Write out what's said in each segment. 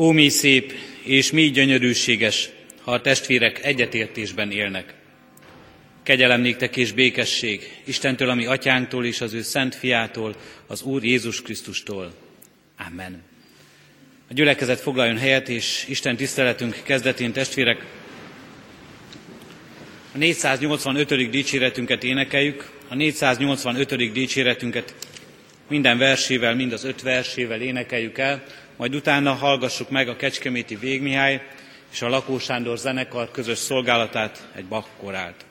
Ó, mi szép és mi gyönyörűséges, ha a testvérek egyetértésben élnek. Kegyelem néktek és békesség Istentől, ami atyánktól és az ő szent fiától, az Úr Jézus Krisztustól. Amen. A gyülekezet foglaljon helyet, és Isten tiszteletünk kezdetén testvérek, a 485. dicséretünket énekeljük, a 485. dicséretünket minden versével, mind az öt versével énekeljük el, majd utána hallgassuk meg a Kecskeméti Végmihály és a Lakó Sándor zenekar közös szolgálatát, egy bakkorát.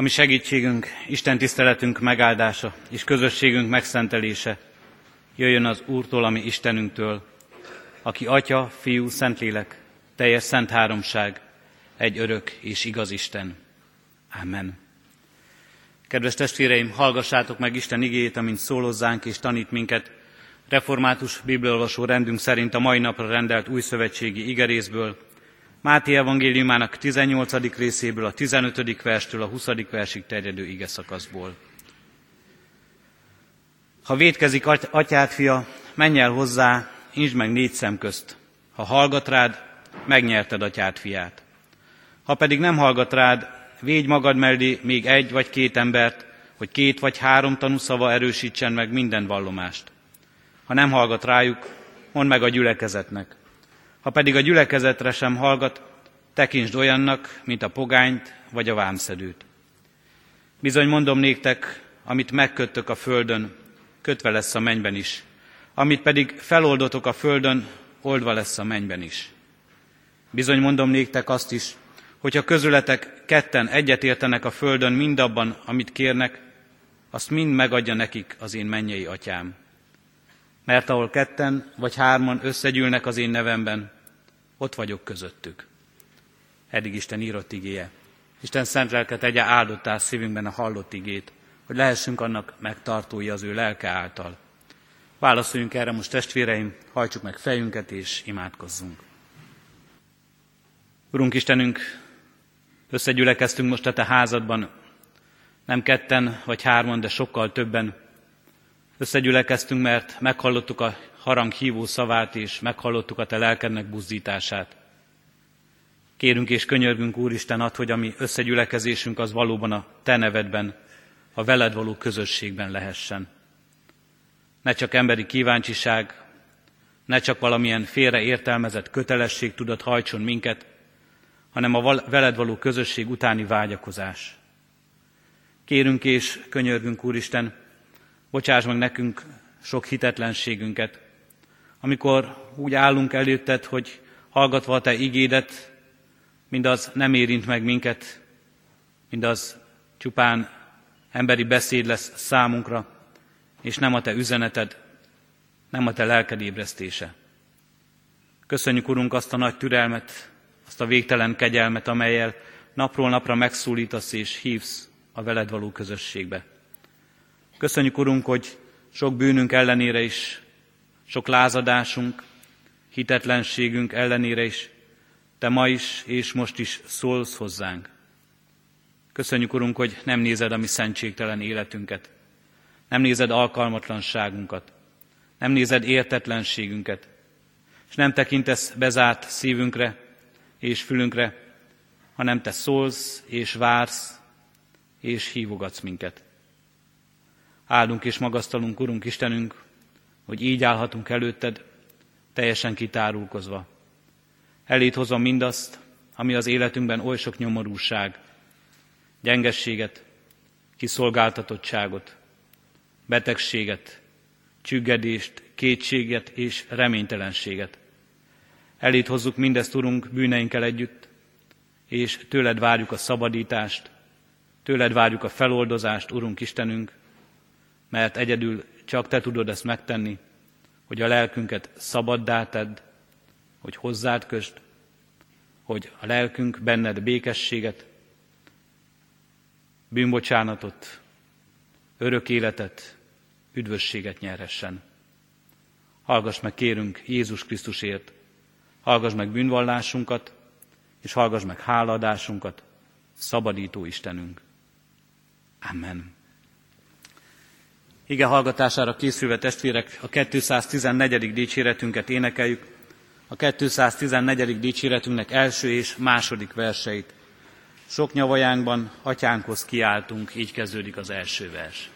Ami segítségünk, Isten tiszteletünk megáldása és közösségünk megszentelése jöjjön az Úrtól, ami Istenünktől, aki Atya, Fiú, Szentlélek, teljes szent háromság, egy örök és igaz Isten. Amen. Kedves testvéreim, hallgassátok meg Isten igéjét, amint szólozzánk és tanít minket református bibliolvasó rendünk szerint a mai napra rendelt újszövetségi igerészből, Máté evangéliumának 18. részéből, a 15. verstől a 20. versig terjedő ige szakaszból. Ha védkezik atyád fia, menj el hozzá, incs meg négy szem közt. Ha hallgat rád, megnyerted atyád fiát. Ha pedig nem hallgat rád, védj magad mellé még egy vagy két embert, hogy két vagy három tanúszava erősítsen meg minden vallomást. Ha nem hallgat rájuk, mondd meg a gyülekezetnek. Ha pedig a gyülekezetre sem hallgat, tekintsd olyannak, mint a pogányt vagy a vámszedőt. Bizony mondom néktek, amit megköttök a földön, kötve lesz a mennyben is. Amit pedig feloldotok a földön, oldva lesz a mennyben is. Bizony mondom néktek azt is, hogyha közületek ketten egyetértenek a földön mindabban, amit kérnek, azt mind megadja nekik az én mennyei atyám. Mert ahol ketten vagy hárman összegyűlnek az én nevemben, ott vagyok közöttük. Eddig Isten írott igéje. Isten szent lelke tegye áldottá szívünkben a hallott igét, hogy lehessünk annak megtartói az ő lelke által. Válaszoljunk erre most testvéreim, hajtsuk meg fejünket és imádkozzunk. Urunk Istenünk, összegyülekeztünk most a te házadban, nem ketten vagy hárman, de sokkal többen. Összegyülekeztünk, mert meghallottuk a harang hívó szavát, és meghallottuk a te lelkednek buzdítását. Kérünk és könyörgünk, Úristen, ad, hogy a mi összegyülekezésünk az valóban a te nevedben, a veled való közösségben lehessen. Ne csak emberi kíváncsiság, ne csak valamilyen félre értelmezett kötelesség tudod hajtson minket, hanem a veled való közösség utáni vágyakozás. Kérünk és könyörgünk, Úristen, bocsáss meg nekünk sok hitetlenségünket, amikor úgy állunk előtted, hogy hallgatva a Te igédet, mindaz nem érint meg minket, mindaz csupán emberi beszéd lesz számunkra, és nem a Te üzeneted, nem a Te lelked ébresztése. Köszönjük, Urunk, azt a nagy türelmet, azt a végtelen kegyelmet, amelyel napról napra megszólítasz és hívsz a veled való közösségbe. Köszönjük, Urunk, hogy sok bűnünk ellenére is, sok lázadásunk, hitetlenségünk ellenére is, Te ma is és most is szólsz hozzánk. Köszönjük, Urunk, hogy nem nézed a mi szentségtelen életünket, nem nézed alkalmatlanságunkat, nem nézed értetlenségünket, és nem tekintesz bezárt szívünkre és fülünkre, hanem Te szólsz és vársz, és hívogatsz minket. Áldunk és magasztalunk, Urunk Istenünk, hogy így állhatunk előtted, teljesen kitárulkozva. Elét hozom mindazt, ami az életünkben oly sok nyomorúság, gyengességet, kiszolgáltatottságot, betegséget, csüggedést, kétséget és reménytelenséget. Elét hozzuk mindezt, Urunk, bűneinkkel együtt, és tőled várjuk a szabadítást, tőled várjuk a feloldozást, Urunk Istenünk, mert egyedül csak Te tudod ezt megtenni, hogy a lelkünket szabaddá tedd, hogy hozzád köst, hogy a lelkünk benned békességet, bűnbocsánatot, örök életet, üdvösséget nyerhessen. Hallgass meg, kérünk, Jézus Krisztusért, hallgass meg bűnvallásunkat, és hallgass meg háladásunkat, szabadító Istenünk. Amen. Ige hallgatására készülve testvérek, a 214. dicséretünket énekeljük, a 214. dicséretünknek első és második verseit. Sok nyavajánkban atyánkhoz kiáltunk, így kezdődik az első vers.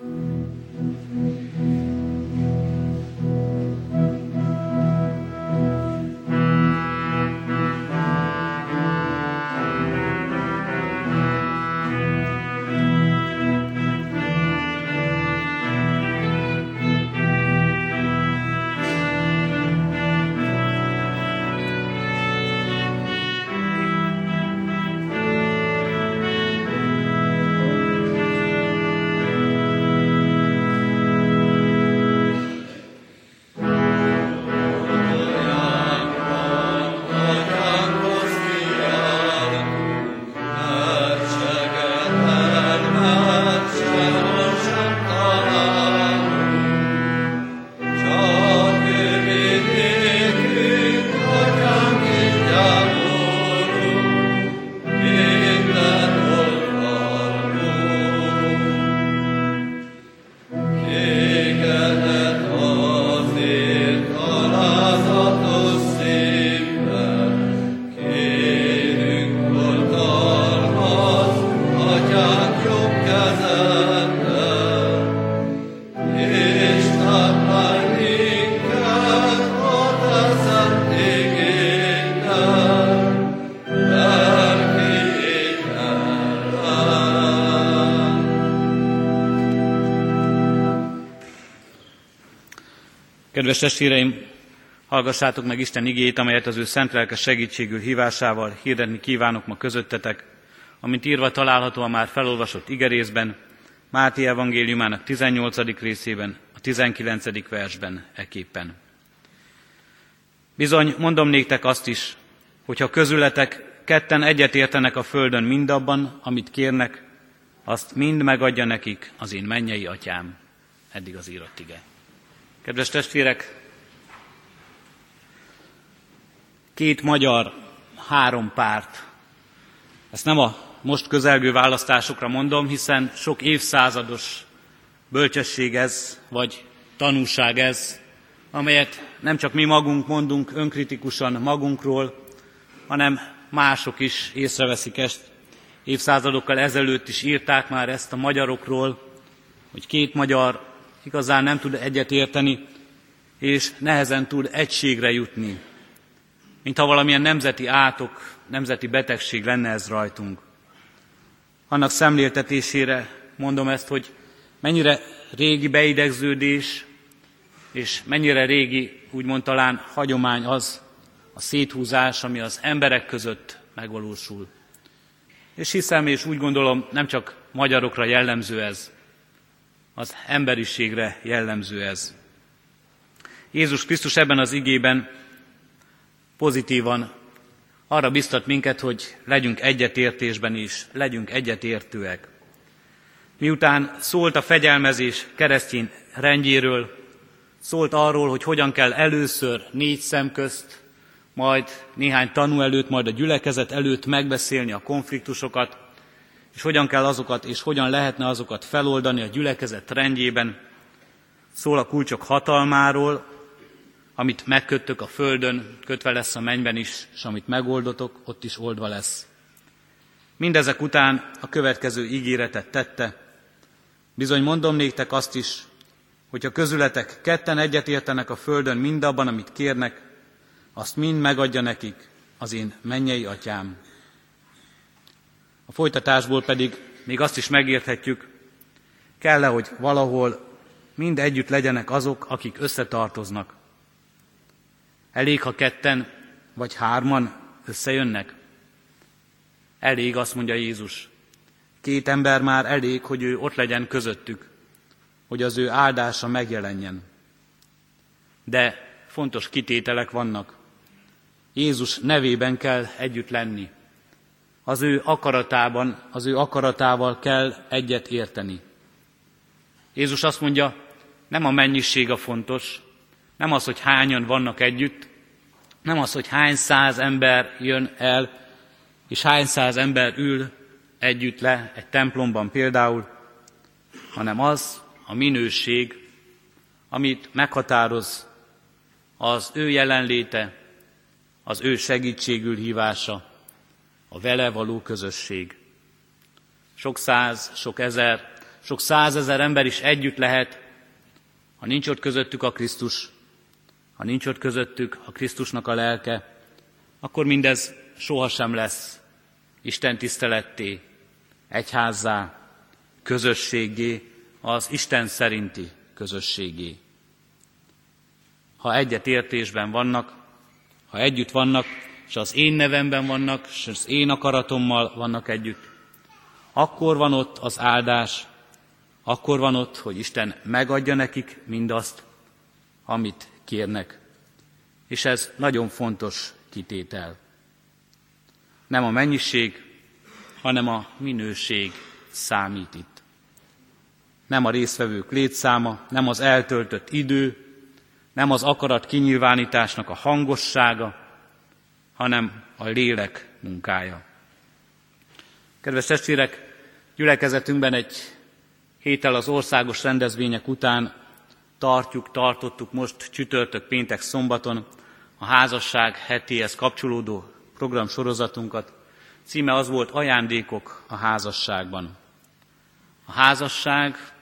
thank you Kedves testvéreim, hallgassátok meg Isten igét, amelyet az ő szent lelke segítségül hívásával hirdetni kívánok ma közöttetek, amint írva található a már felolvasott igerészben, Máté evangéliumának 18. részében, a 19. versben eképpen. Bizony, mondom néktek azt is, hogyha közületek ketten egyetértenek a földön mindabban, amit kérnek, azt mind megadja nekik az én mennyei atyám. Eddig az írott ige. Kedves testvérek, két magyar, három párt. Ezt nem a most közelgő választásokra mondom, hiszen sok évszázados bölcsesség ez, vagy tanúság ez, amelyet nem csak mi magunk mondunk önkritikusan magunkról, hanem mások is észreveszik ezt. Évszázadokkal ezelőtt is írták már ezt a magyarokról, hogy két magyar igazán nem tud egyet érteni, és nehezen tud egységre jutni. Mintha valamilyen nemzeti átok, nemzeti betegség lenne ez rajtunk. Annak szemléltetésére mondom ezt, hogy mennyire régi beidegződés, és mennyire régi, úgymond talán hagyomány az, a széthúzás, ami az emberek között megvalósul. És hiszem, és úgy gondolom, nem csak magyarokra jellemző ez, az emberiségre jellemző ez. Jézus Krisztus ebben az igében pozitívan arra biztat minket, hogy legyünk egyetértésben is, legyünk egyetértőek. Miután szólt a fegyelmezés keresztény rendjéről, szólt arról, hogy hogyan kell először négy szem közt, majd néhány tanú előtt, majd a gyülekezet előtt megbeszélni a konfliktusokat, és hogyan kell azokat, és hogyan lehetne azokat feloldani a gyülekezet rendjében. Szól a kulcsok hatalmáról, amit megköttök a földön, kötve lesz a mennyben is, és amit megoldotok, ott is oldva lesz. Mindezek után a következő ígéretet tette. Bizony mondom néktek azt is, hogyha közületek ketten egyetértenek a földön mindabban, amit kérnek, azt mind megadja nekik az én mennyei atyám. A folytatásból pedig még azt is megérthetjük, kell -e, hogy valahol mind együtt legyenek azok, akik összetartoznak. Elég, ha ketten vagy hárman összejönnek? Elég, azt mondja Jézus. Két ember már elég, hogy ő ott legyen közöttük, hogy az ő áldása megjelenjen. De fontos kitételek vannak. Jézus nevében kell együtt lenni. Az ő akaratában, az ő akaratával kell egyet érteni. Jézus azt mondja, nem a mennyiség a fontos, nem az, hogy hányan vannak együtt, nem az, hogy hány száz ember jön el, és hány száz ember ül együtt le egy templomban például, hanem az a minőség, amit meghatároz az ő jelenléte, az ő segítségül hívása, a vele való közösség. Sok száz, sok ezer, sok százezer ember is együtt lehet, ha nincs ott közöttük a Krisztus, ha nincs ott közöttük a Krisztusnak a lelke, akkor mindez sohasem lesz Isten tiszteletté, egyházzá, közösségé, az Isten szerinti közösségé. Ha egyet értésben vannak, ha együtt vannak, és az én nevemben vannak, és az én akaratommal vannak együtt, akkor van ott az áldás, akkor van ott, hogy Isten megadja nekik mindazt, amit kérnek. És ez nagyon fontos kitétel. Nem a mennyiség, hanem a minőség számít itt. Nem a résztvevők létszáma, nem az eltöltött idő, nem az akarat kinyilvánításnak a hangossága, hanem a lélek munkája. Kedves testvérek, gyülekezetünkben egy héttel az országos rendezvények után tartjuk, tartottuk most csütörtök, péntek, szombaton a házasság hetéhez kapcsolódó programsorozatunkat. Címe az volt Ajándékok a házasságban. A házasság,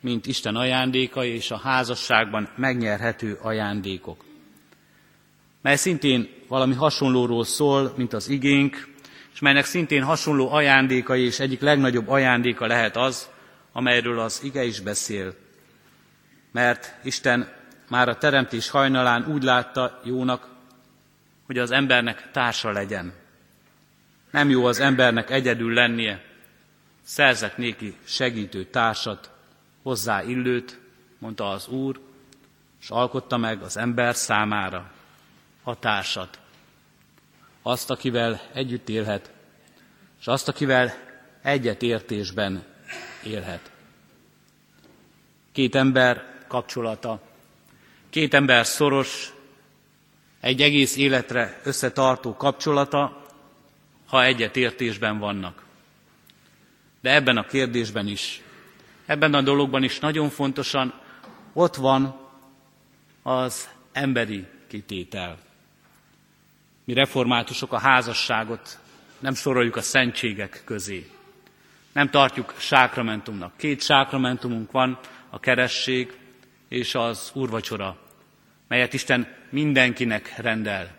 mint Isten ajándéka, és a házasságban megnyerhető ajándékok. Mely szintén valami hasonlóról szól, mint az igénk, és melynek szintén hasonló ajándékai és egyik legnagyobb ajándéka lehet az, amelyről az ige is beszél. Mert Isten már a teremtés hajnalán úgy látta jónak, hogy az embernek társa legyen. Nem jó az embernek egyedül lennie. Szerzek néki segítő társat, hozzá illőt, mondta az Úr, és alkotta meg az ember számára a társat. Azt, akivel együtt élhet, és azt, akivel egyet értésben élhet. Két ember kapcsolata, két ember szoros, egy egész életre összetartó kapcsolata, ha egyetértésben vannak. De ebben a kérdésben is, ebben a dologban is nagyon fontosan ott van az emberi kitétel. Mi reformátusok a házasságot nem soroljuk a szentségek közé. Nem tartjuk sákramentumnak. Két sákramentumunk van, a keresség és az úrvacsora, melyet Isten mindenkinek rendel.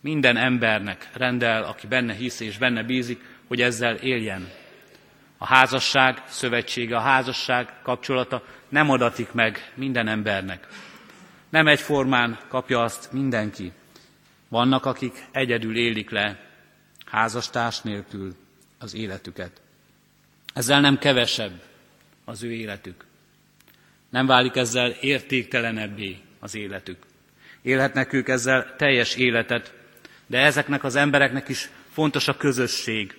Minden embernek rendel, aki benne hisz és benne bízik, hogy ezzel éljen. A házasság szövetsége, a házasság kapcsolata nem adatik meg minden embernek. Nem egyformán kapja azt mindenki. Vannak, akik egyedül élik le házastárs nélkül az életüket. Ezzel nem kevesebb az ő életük. Nem válik ezzel értéktelenebbé az életük. Élhetnek ők ezzel teljes életet, de ezeknek az embereknek is fontos a közösség,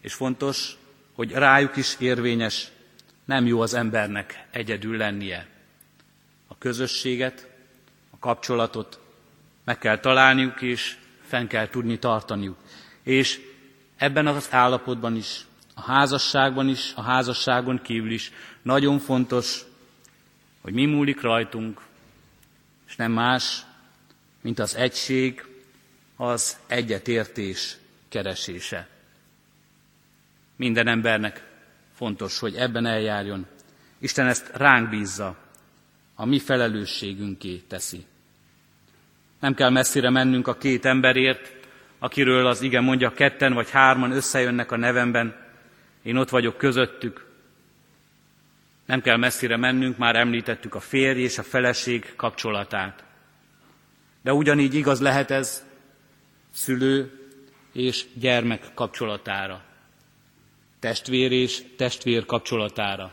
és fontos, hogy rájuk is érvényes, nem jó az embernek egyedül lennie. A közösséget, a kapcsolatot meg kell találniuk, és fenn kell tudni tartaniuk. És ebben az állapotban is, a házasságban is, a házasságon kívül is nagyon fontos, hogy mi múlik rajtunk, és nem más, mint az egység, az egyetértés keresése. Minden embernek fontos, hogy ebben eljárjon. Isten ezt ránk bízza, a mi felelősségünké teszi. Nem kell messzire mennünk a két emberért, akiről az igen mondja, ketten vagy hárman összejönnek a nevemben, én ott vagyok közöttük. Nem kell messzire mennünk, már említettük a férj és a feleség kapcsolatát. De ugyanígy igaz lehet ez szülő és gyermek kapcsolatára, testvér és testvér kapcsolatára,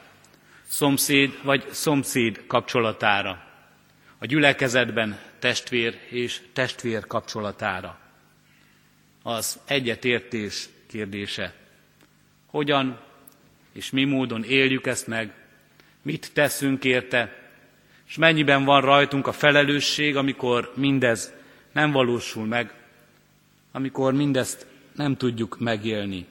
szomszéd vagy szomszéd kapcsolatára, a gyülekezetben testvér és testvér kapcsolatára. Az egyetértés kérdése. Hogyan és mi módon éljük ezt meg, mit teszünk érte, és mennyiben van rajtunk a felelősség, amikor mindez nem valósul meg, amikor mindezt nem tudjuk megélni.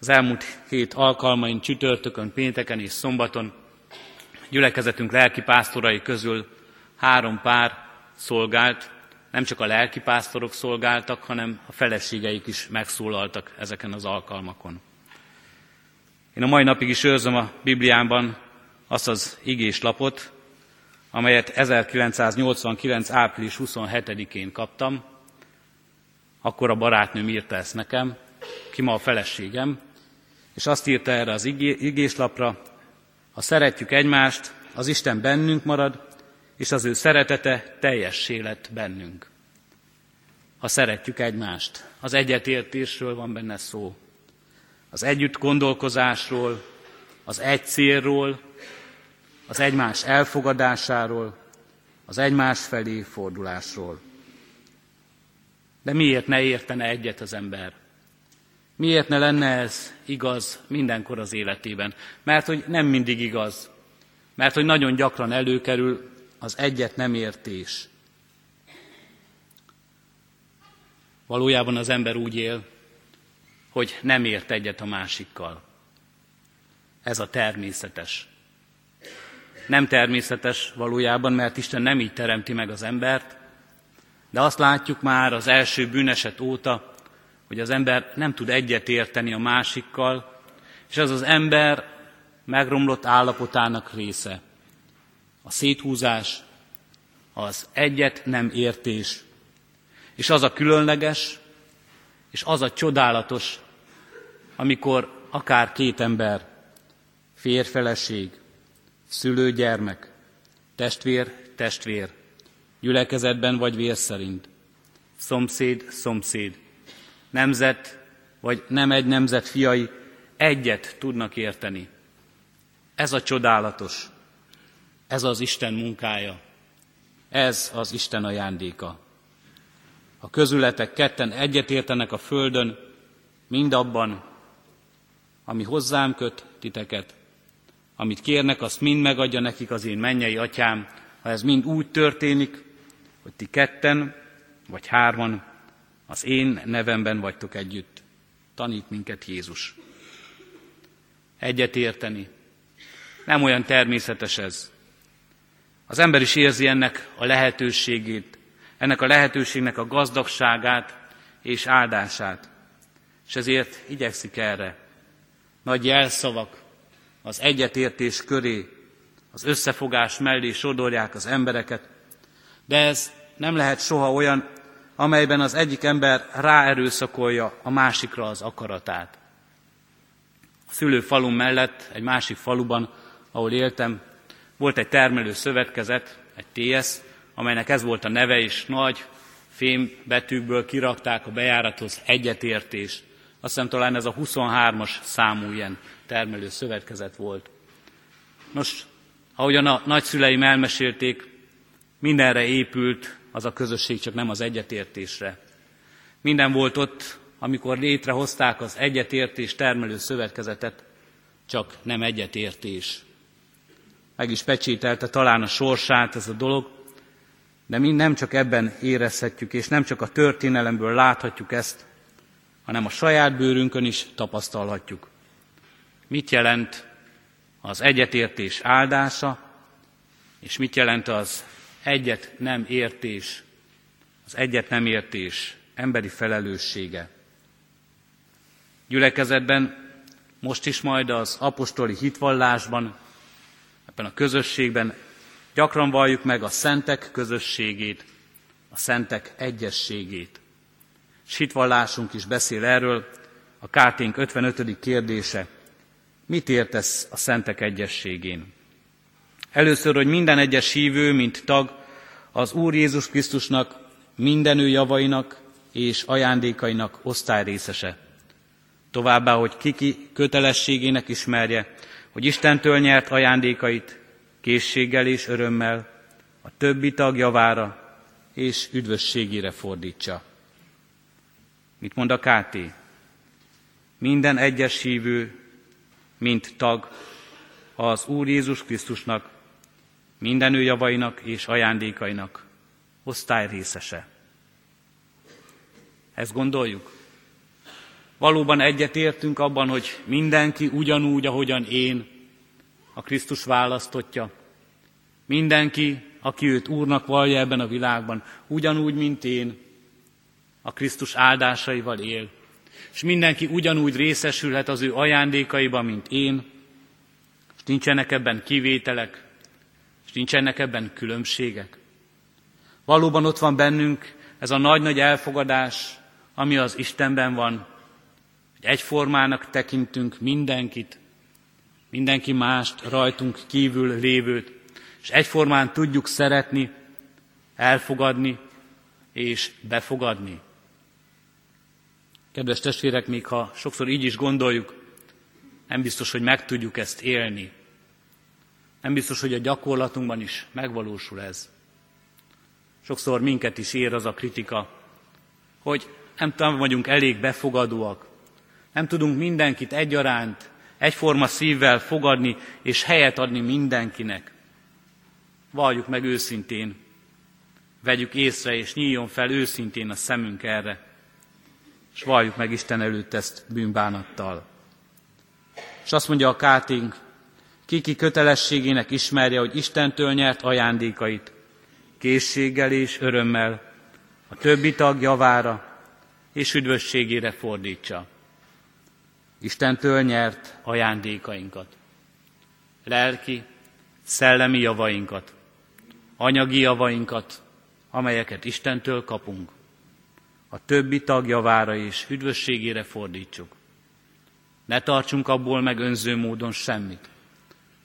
Az elmúlt hét alkalmain, csütörtökön, pénteken és szombaton gyülekezetünk lelkipásztorai közül három pár szolgált, nem csak a lelkipásztorok szolgáltak, hanem a feleségeik is megszólaltak ezeken az alkalmakon. Én a mai napig is őrzöm a Bibliámban azt az igéslapot, amelyet 1989. április 27-én kaptam. Akkor a barátnőm írta ezt nekem, ki ma a feleségem, és azt írta erre az igéslapra, ha szeretjük egymást, az Isten bennünk marad, és az ő szeretete teljes élet bennünk. Ha szeretjük egymást, az egyetértésről van benne szó, az együtt gondolkozásról, az egy célról, az egymás elfogadásáról, az egymás felé fordulásról. De miért ne értene egyet az ember? Miért ne lenne ez igaz mindenkor az életében? Mert hogy nem mindig igaz. Mert hogy nagyon gyakran előkerül az egyet nem értés. Valójában az ember úgy él, hogy nem ért egyet a másikkal. Ez a természetes. Nem természetes valójában, mert Isten nem így teremti meg az embert, de azt látjuk már az első bűneset óta, hogy az ember nem tud egyet érteni a másikkal, és ez az ember megromlott állapotának része. A széthúzás, az egyet nem értés, és az a különleges, és az a csodálatos, amikor akár két ember, férfeleség, szülő, gyermek, testvér, testvér, gyülekezetben vagy vér szerint, szomszéd, szomszéd, nemzet vagy nem egy nemzet fiai egyet tudnak érteni. Ez a csodálatos, ez az Isten munkája, ez az Isten ajándéka. A közületek ketten egyetértenek a földön, mindabban, ami hozzám köt titeket, amit kérnek, azt mind megadja nekik az én mennyei atyám, ha ez mind úgy történik, hogy ti ketten vagy hárman az én nevemben vagytok együtt. Tanít minket Jézus. Egyet érteni. Nem olyan természetes ez. Az ember is érzi ennek a lehetőségét, ennek a lehetőségnek a gazdagságát és áldását. És ezért igyekszik erre. Nagy jelszavak az egyetértés köré, az összefogás mellé sodorják az embereket, de ez nem lehet soha olyan, amelyben az egyik ember ráerőszakolja a másikra az akaratát. A szülőfalum mellett, egy másik faluban, ahol éltem, volt egy termelő szövetkezet, egy TS, amelynek ez volt a neve, és nagy fémbetűkből kirakták a bejárathoz egyetértés. Azt hiszem talán ez a 23-as számú ilyen termelő szövetkezet volt. Nos, ahogyan a nagyszüleim elmesélték, mindenre épült az a közösség, csak nem az egyetértésre. Minden volt ott, amikor létrehozták az egyetértés termelő szövetkezetet, csak nem egyetértés. Meg is pecsételte talán a sorsát ez a dolog, de mi nem csak ebben érezhetjük, és nem csak a történelemből láthatjuk ezt, hanem a saját bőrünkön is tapasztalhatjuk. Mit jelent az egyetértés áldása, és mit jelent az egyet nem értés, az egyet nem értés emberi felelőssége. Gyülekezetben, most is majd az apostoli hitvallásban, ebben a közösségben gyakran valljuk meg a szentek közösségét, a szentek egyességét. S hitvallásunk is beszél erről, a Kárténk 55. kérdése, mit értesz a szentek egyességén? Először, hogy minden egyes hívő, mint tag, az Úr Jézus Krisztusnak minden ő javainak és ajándékainak osztályrészese. Továbbá, hogy kiki kötelességének ismerje, hogy Istentől nyert ajándékait készséggel és örömmel a többi tag javára és üdvösségére fordítsa. Mit mond a KT? Minden egyes hívő, mint tag, az Úr Jézus Krisztusnak minden ő javainak és ajándékainak osztály részese. Ezt gondoljuk? Valóban egyetértünk abban, hogy mindenki ugyanúgy, ahogyan én, a Krisztus választotja. Mindenki, aki őt Úrnak vallja ebben a világban, ugyanúgy, mint én, a Krisztus áldásaival él. És mindenki ugyanúgy részesülhet az ő ajándékaiban, mint én, és nincsenek ebben kivételek, nincsenek ebben különbségek. Valóban ott van bennünk ez a nagy-nagy elfogadás, ami az Istenben van, hogy egyformának tekintünk mindenkit, mindenki mást, rajtunk kívül lévőt, és egyformán tudjuk szeretni, elfogadni és befogadni. Kedves testvérek, még ha sokszor így is gondoljuk, nem biztos, hogy meg tudjuk ezt élni. Nem biztos, hogy a gyakorlatunkban is megvalósul ez. Sokszor minket is ér az a kritika, hogy nem tudom, vagyunk elég befogadóak, nem tudunk mindenkit egyaránt, egyforma szívvel fogadni és helyet adni mindenkinek. Valljuk meg őszintén, vegyük észre és nyíljon fel őszintén a szemünk erre, és valljuk meg Isten előtt ezt bűnbánattal. És azt mondja a kátink, Kiki kötelességének ismerje, hogy Istentől nyert ajándékait, készséggel és örömmel a többi tag javára és üdvösségére fordítsa. Istentől nyert ajándékainkat, lelki, szellemi javainkat, anyagi javainkat, amelyeket Istentől kapunk, a többi tag javára és üdvösségére fordítsuk. Ne tartsunk abból meg önző módon semmit,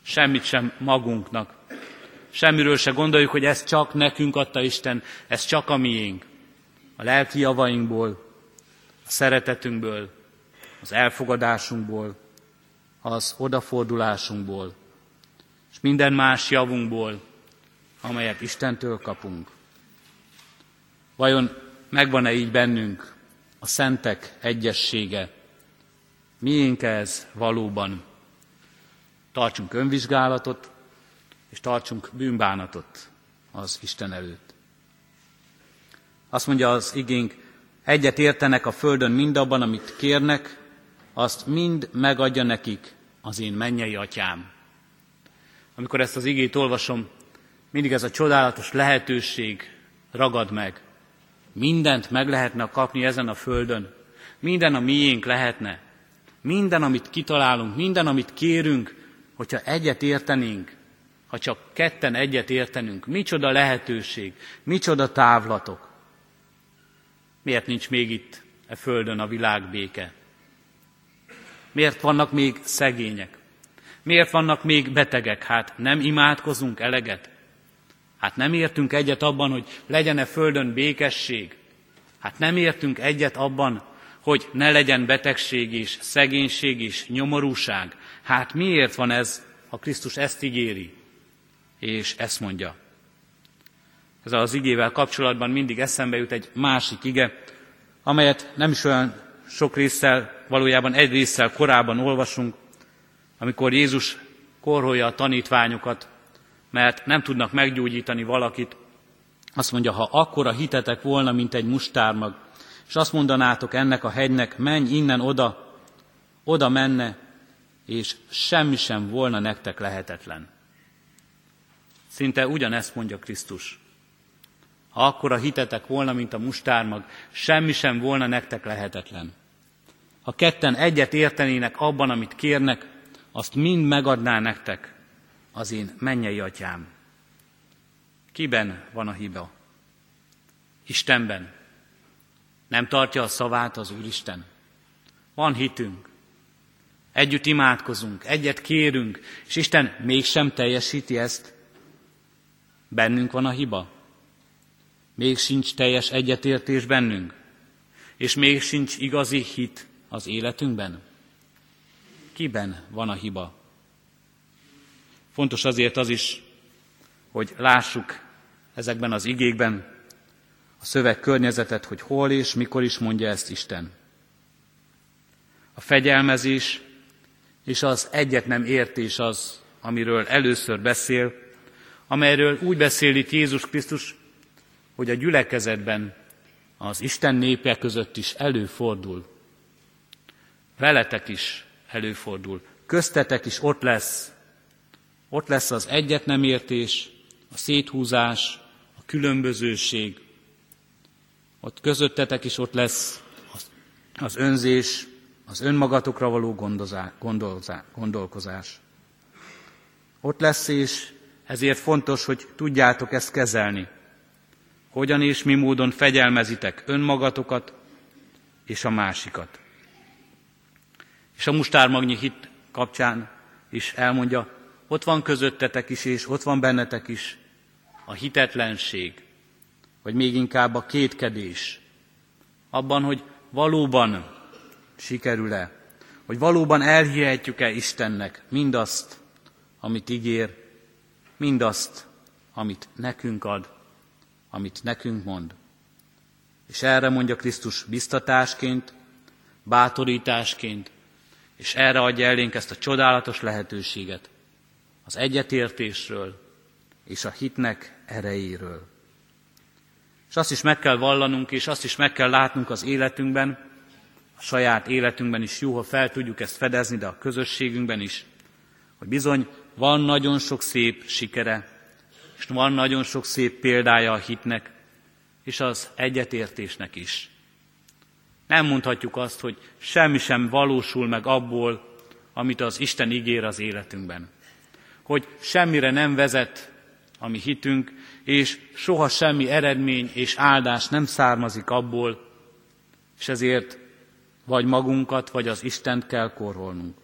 semmit sem magunknak. Semmiről se gondoljuk, hogy ez csak nekünk adta Isten, ez csak a miénk. A lelki javainkból, a szeretetünkből, az elfogadásunkból, az odafordulásunkból, és minden más javunkból, amelyet Istentől kapunk. Vajon megvan-e így bennünk a szentek egyessége? Miénk ez valóban? Tartsunk önvizsgálatot, és tartsunk bűnbánatot az Isten előtt. Azt mondja az igénk, egyet értenek a földön mindabban, amit kérnek, azt mind megadja nekik az én mennyei atyám. Amikor ezt az igét olvasom, mindig ez a csodálatos lehetőség ragad meg. Mindent meg lehetne kapni ezen a földön. Minden a miénk lehetne. Minden, amit kitalálunk, minden, amit kérünk, hogyha egyet értenénk, ha csak ketten egyet értenünk, micsoda lehetőség, micsoda távlatok. Miért nincs még itt e földön a világ béke? Miért vannak még szegények? Miért vannak még betegek? Hát nem imádkozunk eleget? Hát nem értünk egyet abban, hogy legyen-e földön békesség? Hát nem értünk egyet abban, hogy ne legyen betegség is, szegénység is, nyomorúság. Hát miért van ez, ha Krisztus ezt ígéri, és ezt mondja? Ez az igével kapcsolatban mindig eszembe jut egy másik ige, amelyet nem is olyan sok résszel, valójában egy résszel korábban olvasunk, amikor Jézus korholja a tanítványokat, mert nem tudnak meggyógyítani valakit, azt mondja, ha akkora hitetek volna, mint egy mustármag, és azt mondanátok ennek a hegynek, menj innen oda, oda menne, és semmi sem volna nektek lehetetlen. Szinte ugyanezt mondja Krisztus. Ha akkora hitetek volna, mint a mustármag, semmi sem volna nektek lehetetlen. Ha ketten egyet értenének abban, amit kérnek, azt mind megadná nektek az én mennyei atyám. Kiben van a hiba? Istenben. Nem tartja a szavát az Úristen. Van hitünk. Együtt imádkozunk, egyet kérünk, és Isten mégsem teljesíti ezt. Bennünk van a hiba. Még sincs teljes egyetértés bennünk, és még sincs igazi hit az életünkben. Kiben van a hiba? Fontos azért az is, hogy lássuk ezekben az igékben a szöveg környezetet, hogy hol és mikor is mondja ezt Isten. A fegyelmezés és az egyet nem értés az, amiről először beszél, amelyről úgy beszél itt Jézus Krisztus, hogy a gyülekezetben az Isten népe között is előfordul. Veletek is előfordul. Köztetek is ott lesz. Ott lesz az egyet nem értés, a széthúzás, a különbözőség. Ott közöttetek is ott lesz az önzés, az önmagatokra való gondozá, gondozá, gondolkozás. Ott lesz, és ezért fontos, hogy tudjátok ezt kezelni. Hogyan és mi módon fegyelmezitek önmagatokat és a másikat. És a mustármagnyi hit kapcsán is elmondja, ott van közöttetek is, és ott van bennetek is a hitetlenség, vagy még inkább a kétkedés, abban, hogy valóban sikerül-e, hogy valóban elhihetjük-e Istennek mindazt, amit ígér, mindazt, amit nekünk ad, amit nekünk mond. És erre mondja Krisztus biztatásként, bátorításként, és erre adja elénk ezt a csodálatos lehetőséget az egyetértésről és a hitnek erejéről. És azt is meg kell vallanunk, és azt is meg kell látnunk az életünkben, a saját életünkben is jó, ha fel tudjuk ezt fedezni, de a közösségünkben is, hogy bizony van nagyon sok szép sikere, és van nagyon sok szép példája a hitnek, és az egyetértésnek is. Nem mondhatjuk azt, hogy semmi sem valósul meg abból, amit az Isten ígér az életünkben. Hogy semmire nem vezet a mi hitünk, és soha semmi eredmény és áldás nem származik abból, és ezért vagy magunkat, vagy az Istent kell korholnunk.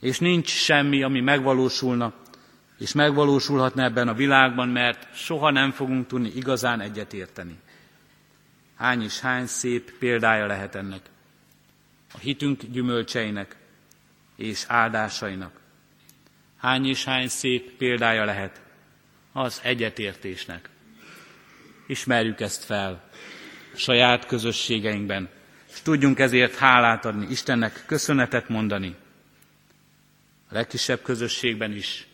És nincs semmi, ami megvalósulna, és megvalósulhatna ebben a világban, mert soha nem fogunk tudni igazán egyetérteni. Hány is hány szép példája lehet ennek. A hitünk gyümölcseinek és áldásainak. Hány és hány szép példája lehet az egyetértésnek. Ismerjük ezt fel saját közösségeinkben, és tudjunk ezért hálát adni, Istennek köszönetet mondani. A legkisebb közösségben is,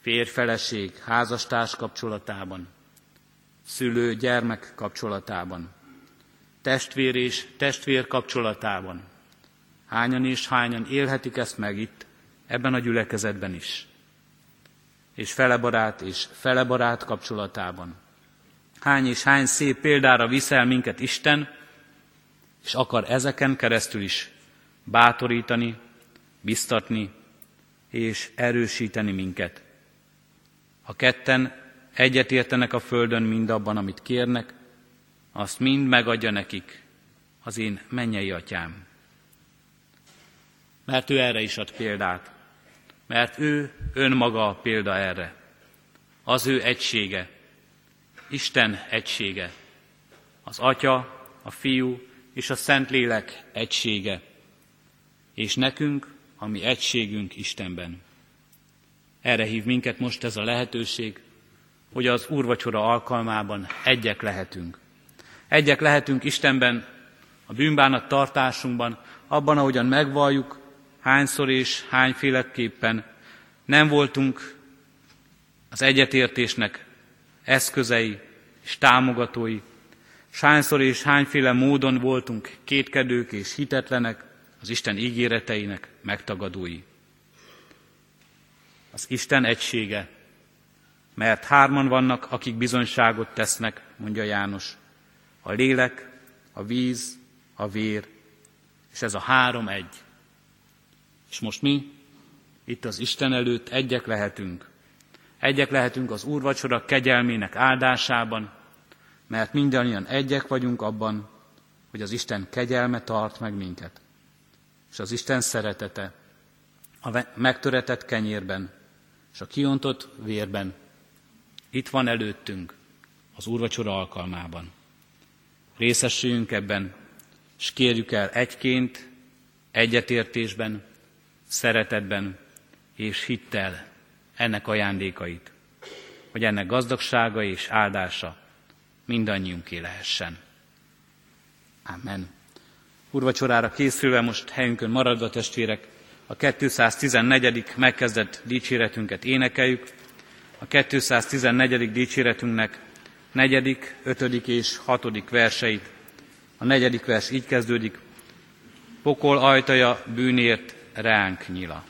férfeleség, házastárs kapcsolatában, szülő-gyermek kapcsolatában, testvér és testvér kapcsolatában. Hányan és hányan élhetik ezt meg itt, ebben a gyülekezetben is. És felebarát és felebarát kapcsolatában. Hány és hány szép példára viszel minket Isten, és akar ezeken keresztül is bátorítani, biztatni és erősíteni minket. A ketten egyetértenek a földön mindabban, amit kérnek, azt mind megadja nekik az én mennyei atyám. Mert ő erre is ad példát. Mert ő önmaga a példa erre. Az ő egysége. Isten egysége. Az Atya, a Fiú és a Szentlélek egysége. És nekünk, ami egységünk Istenben. Erre hív minket most ez a lehetőség, hogy az úrvacsora alkalmában egyek lehetünk. Egyek lehetünk Istenben, a bűnbánat tartásunkban, abban, ahogyan megvalljuk, hányszor és hányféleképpen nem voltunk az egyetértésnek eszközei és támogatói, hányszor és hányféle módon voltunk kétkedők és hitetlenek az Isten ígéreteinek megtagadói. Az Isten egysége, mert hárman vannak, akik bizonyságot tesznek, mondja János. A lélek, a víz, a vér, és ez a három egy. És most mi itt az Isten előtt egyek lehetünk. Egyek lehetünk az úrvacsora kegyelmének áldásában, mert mindannyian egyek vagyunk abban, hogy az Isten kegyelme tart meg minket. És az Isten szeretete a megtöretett kenyérben és a kiontott vérben itt van előttünk az úrvacsora alkalmában. Részesüljünk ebben, és kérjük el egyként, egyetértésben, szeretetben és hittel ennek ajándékait, hogy ennek gazdagsága és áldása mindannyiunké lehessen. Amen. Urvacsorára készülve most helyünkön maradva testvérek, a 214. megkezdett dicséretünket énekeljük. A 214. dicséretünknek negyedik, ötödik és hatodik verseit. A negyedik vers így kezdődik. Pokol ajtaja bűnért ránk nyila.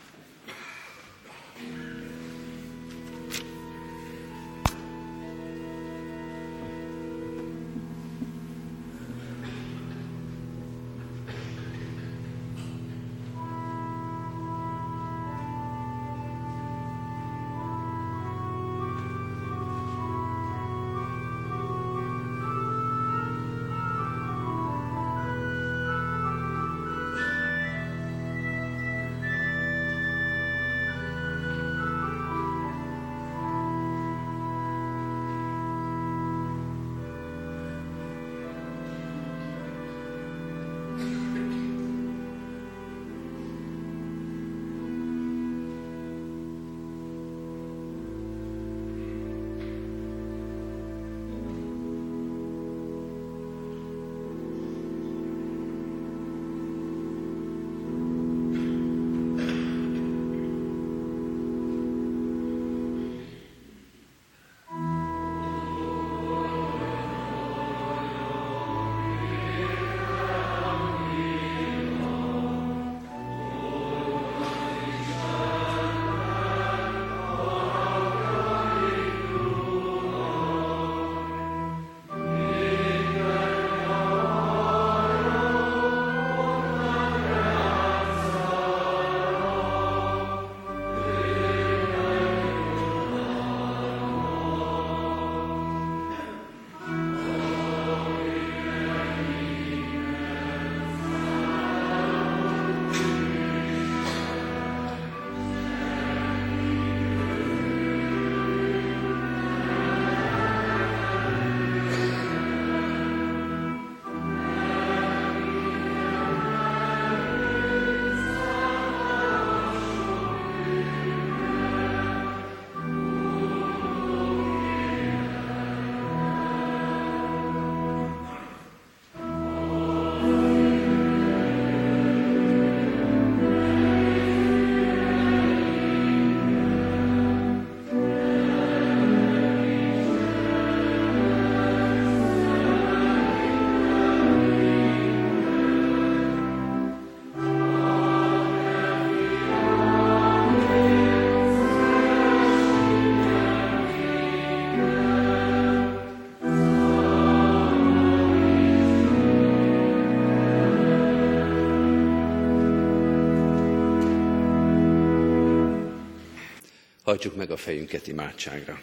Hajtsuk meg a fejünket imádságra.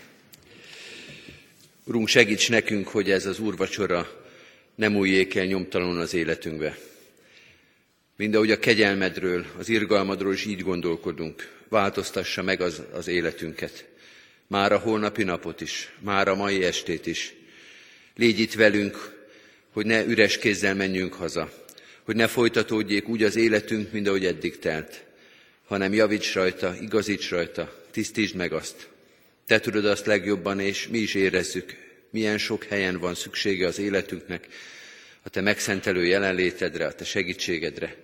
Urunk, segíts nekünk, hogy ez az úrvacsora nem újjék el nyomtalanul az életünkbe. Mind ahogy a kegyelmedről, az irgalmadról is így gondolkodunk, változtassa meg az, az életünket. Már a holnapi napot is, már a mai estét is. Légy itt velünk, hogy ne üres kézzel menjünk haza, hogy ne folytatódjék úgy az életünk, mint ahogy eddig telt, hanem javíts rajta, igazíts rajta, tisztítsd meg azt. Te tudod azt legjobban, és mi is érezzük, milyen sok helyen van szüksége az életünknek, a Te megszentelő jelenlétedre, a Te segítségedre.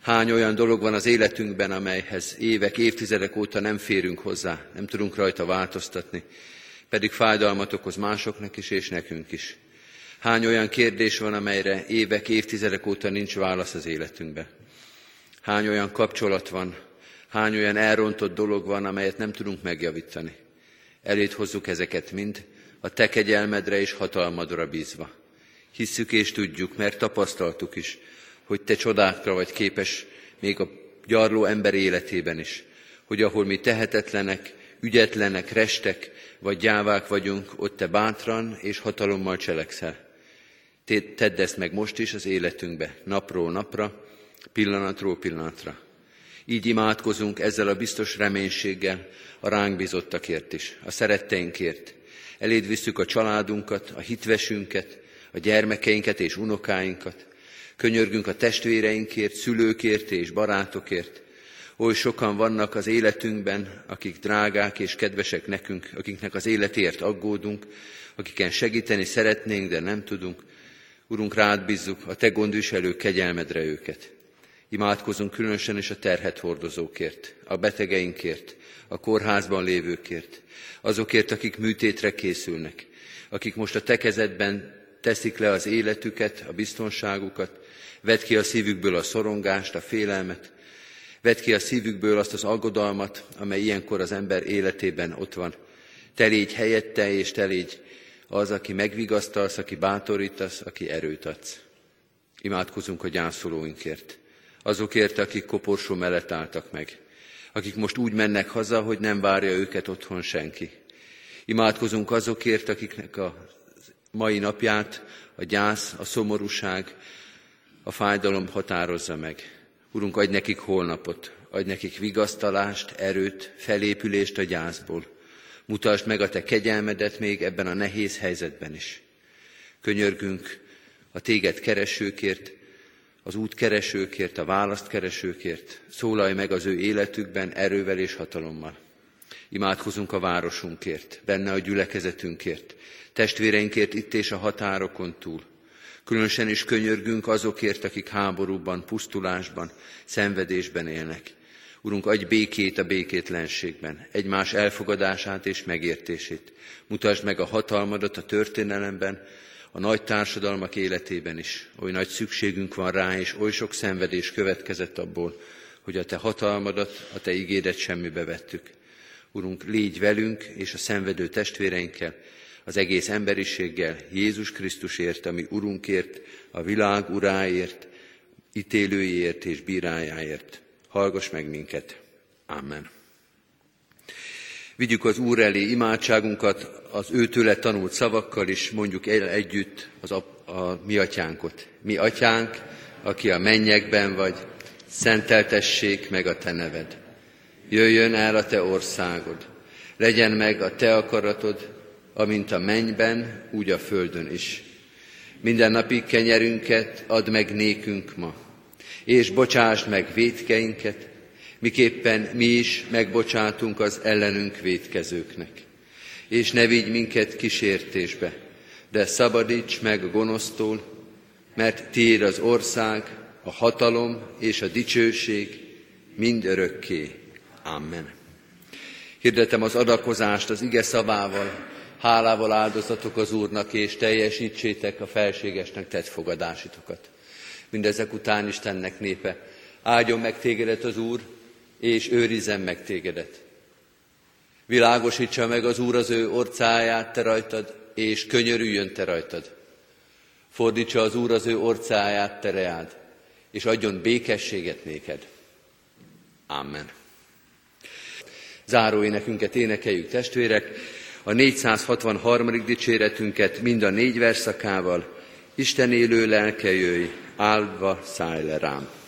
Hány olyan dolog van az életünkben, amelyhez évek, évtizedek óta nem férünk hozzá, nem tudunk rajta változtatni, pedig fájdalmat okoz másoknak is és nekünk is. Hány olyan kérdés van, amelyre évek, évtizedek óta nincs válasz az életünkben. Hány olyan kapcsolat van, hány olyan elrontott dolog van, amelyet nem tudunk megjavítani. Elét hozzuk ezeket mind, a te kegyelmedre és hatalmadra bízva. Hisszük és tudjuk, mert tapasztaltuk is, hogy te csodákra vagy képes még a gyarló ember életében is, hogy ahol mi tehetetlenek, ügyetlenek, restek vagy gyávák vagyunk, ott te bátran és hatalommal cselekszel. Tedd ezt meg most is az életünkbe, napról napra, pillanatról pillanatra. Így imádkozunk ezzel a biztos reménységgel a ránk bizottakért is, a szeretteinkért. Eléd visszük a családunkat, a hitvesünket, a gyermekeinket és unokáinkat. Könyörgünk a testvéreinkért, szülőkért és barátokért. Oly sokan vannak az életünkben, akik drágák és kedvesek nekünk, akiknek az életért aggódunk, akiken segíteni szeretnénk, de nem tudunk. Urunk, rád bízzuk a Te gondviselő kegyelmedre őket. Imádkozunk különösen is a terhet hordozókért, a betegeinkért, a kórházban lévőkért, azokért, akik műtétre készülnek, akik most a Te kezedben teszik le az életüket, a biztonságukat, vedd ki a szívükből a szorongást, a félelmet, vedd ki a szívükből azt az aggodalmat, amely ilyenkor az ember életében ott van. Te légy helyette, és te légy az, aki megvigasztalsz, aki bátorítasz, aki erőt adsz. Imádkozunk a gyászolóinkért, azokért, akik koporsó mellett álltak meg, akik most úgy mennek haza, hogy nem várja őket otthon senki. Imádkozunk azokért, akiknek a mai napját a gyász, a szomorúság, a fájdalom határozza meg. Urunk, adj nekik holnapot, adj nekik vigasztalást, erőt, felépülést a gyászból. Mutasd meg a te kegyelmedet még ebben a nehéz helyzetben is. Könyörgünk a téged keresőkért, az út keresőkért, a választ keresőkért. Szólalj meg az ő életükben erővel és hatalommal. Imádkozunk a városunkért, benne a gyülekezetünkért, testvéreinkért itt és a határokon túl. Különösen is könyörgünk azokért, akik háborúban, pusztulásban, szenvedésben élnek. Urunk, adj békét a békétlenségben, egymás elfogadását és megértését. Mutasd meg a hatalmadat a történelemben, a nagy társadalmak életében is. Oly nagy szükségünk van rá, és oly sok szenvedés következett abból, hogy a Te hatalmadat, a Te igédet semmibe vettük. Urunk, légy velünk és a szenvedő testvéreinkkel, az egész emberiséggel, Jézus Krisztusért, ami Urunkért, a világ uráért, ítélőjéért és bírájáért. Hallgass meg minket. Amen. Vigyük az Úr elé imádságunkat az őtőle tanult szavakkal is, mondjuk el együtt az a, a mi atyánkot. Mi atyánk, aki a mennyekben vagy, szenteltessék meg a te neved. Jöjjön el a te országod, legyen meg a te akaratod, amint a mennyben, úgy a földön is. Minden napi kenyerünket add meg nékünk ma, és bocsásd meg védkeinket, miképpen mi is megbocsátunk az ellenünk védkezőknek. És ne vigy minket kísértésbe, de szabadíts meg gonosztól, mert tiéd az ország, a hatalom és a dicsőség mind örökké. Amen. Hirdetem az adakozást az ige szavával, hálával áldozatok az Úrnak, és teljesítsétek a felségesnek tett fogadásitokat. Mindezek után Istennek népe, áldjon meg tégedet az Úr, és őrizzen meg tégedet. Világosítsa meg az Úr az ő orcáját te rajtad, és könyörüljön te rajtad. Fordítsa az Úr az ő orcáját te reád, és adjon békességet néked. Amen. záróénekünket énekeljük testvérek, a 463. dicséretünket mind a négy verszakával, Isten élő lelke jöjj, áldva szállj le rám.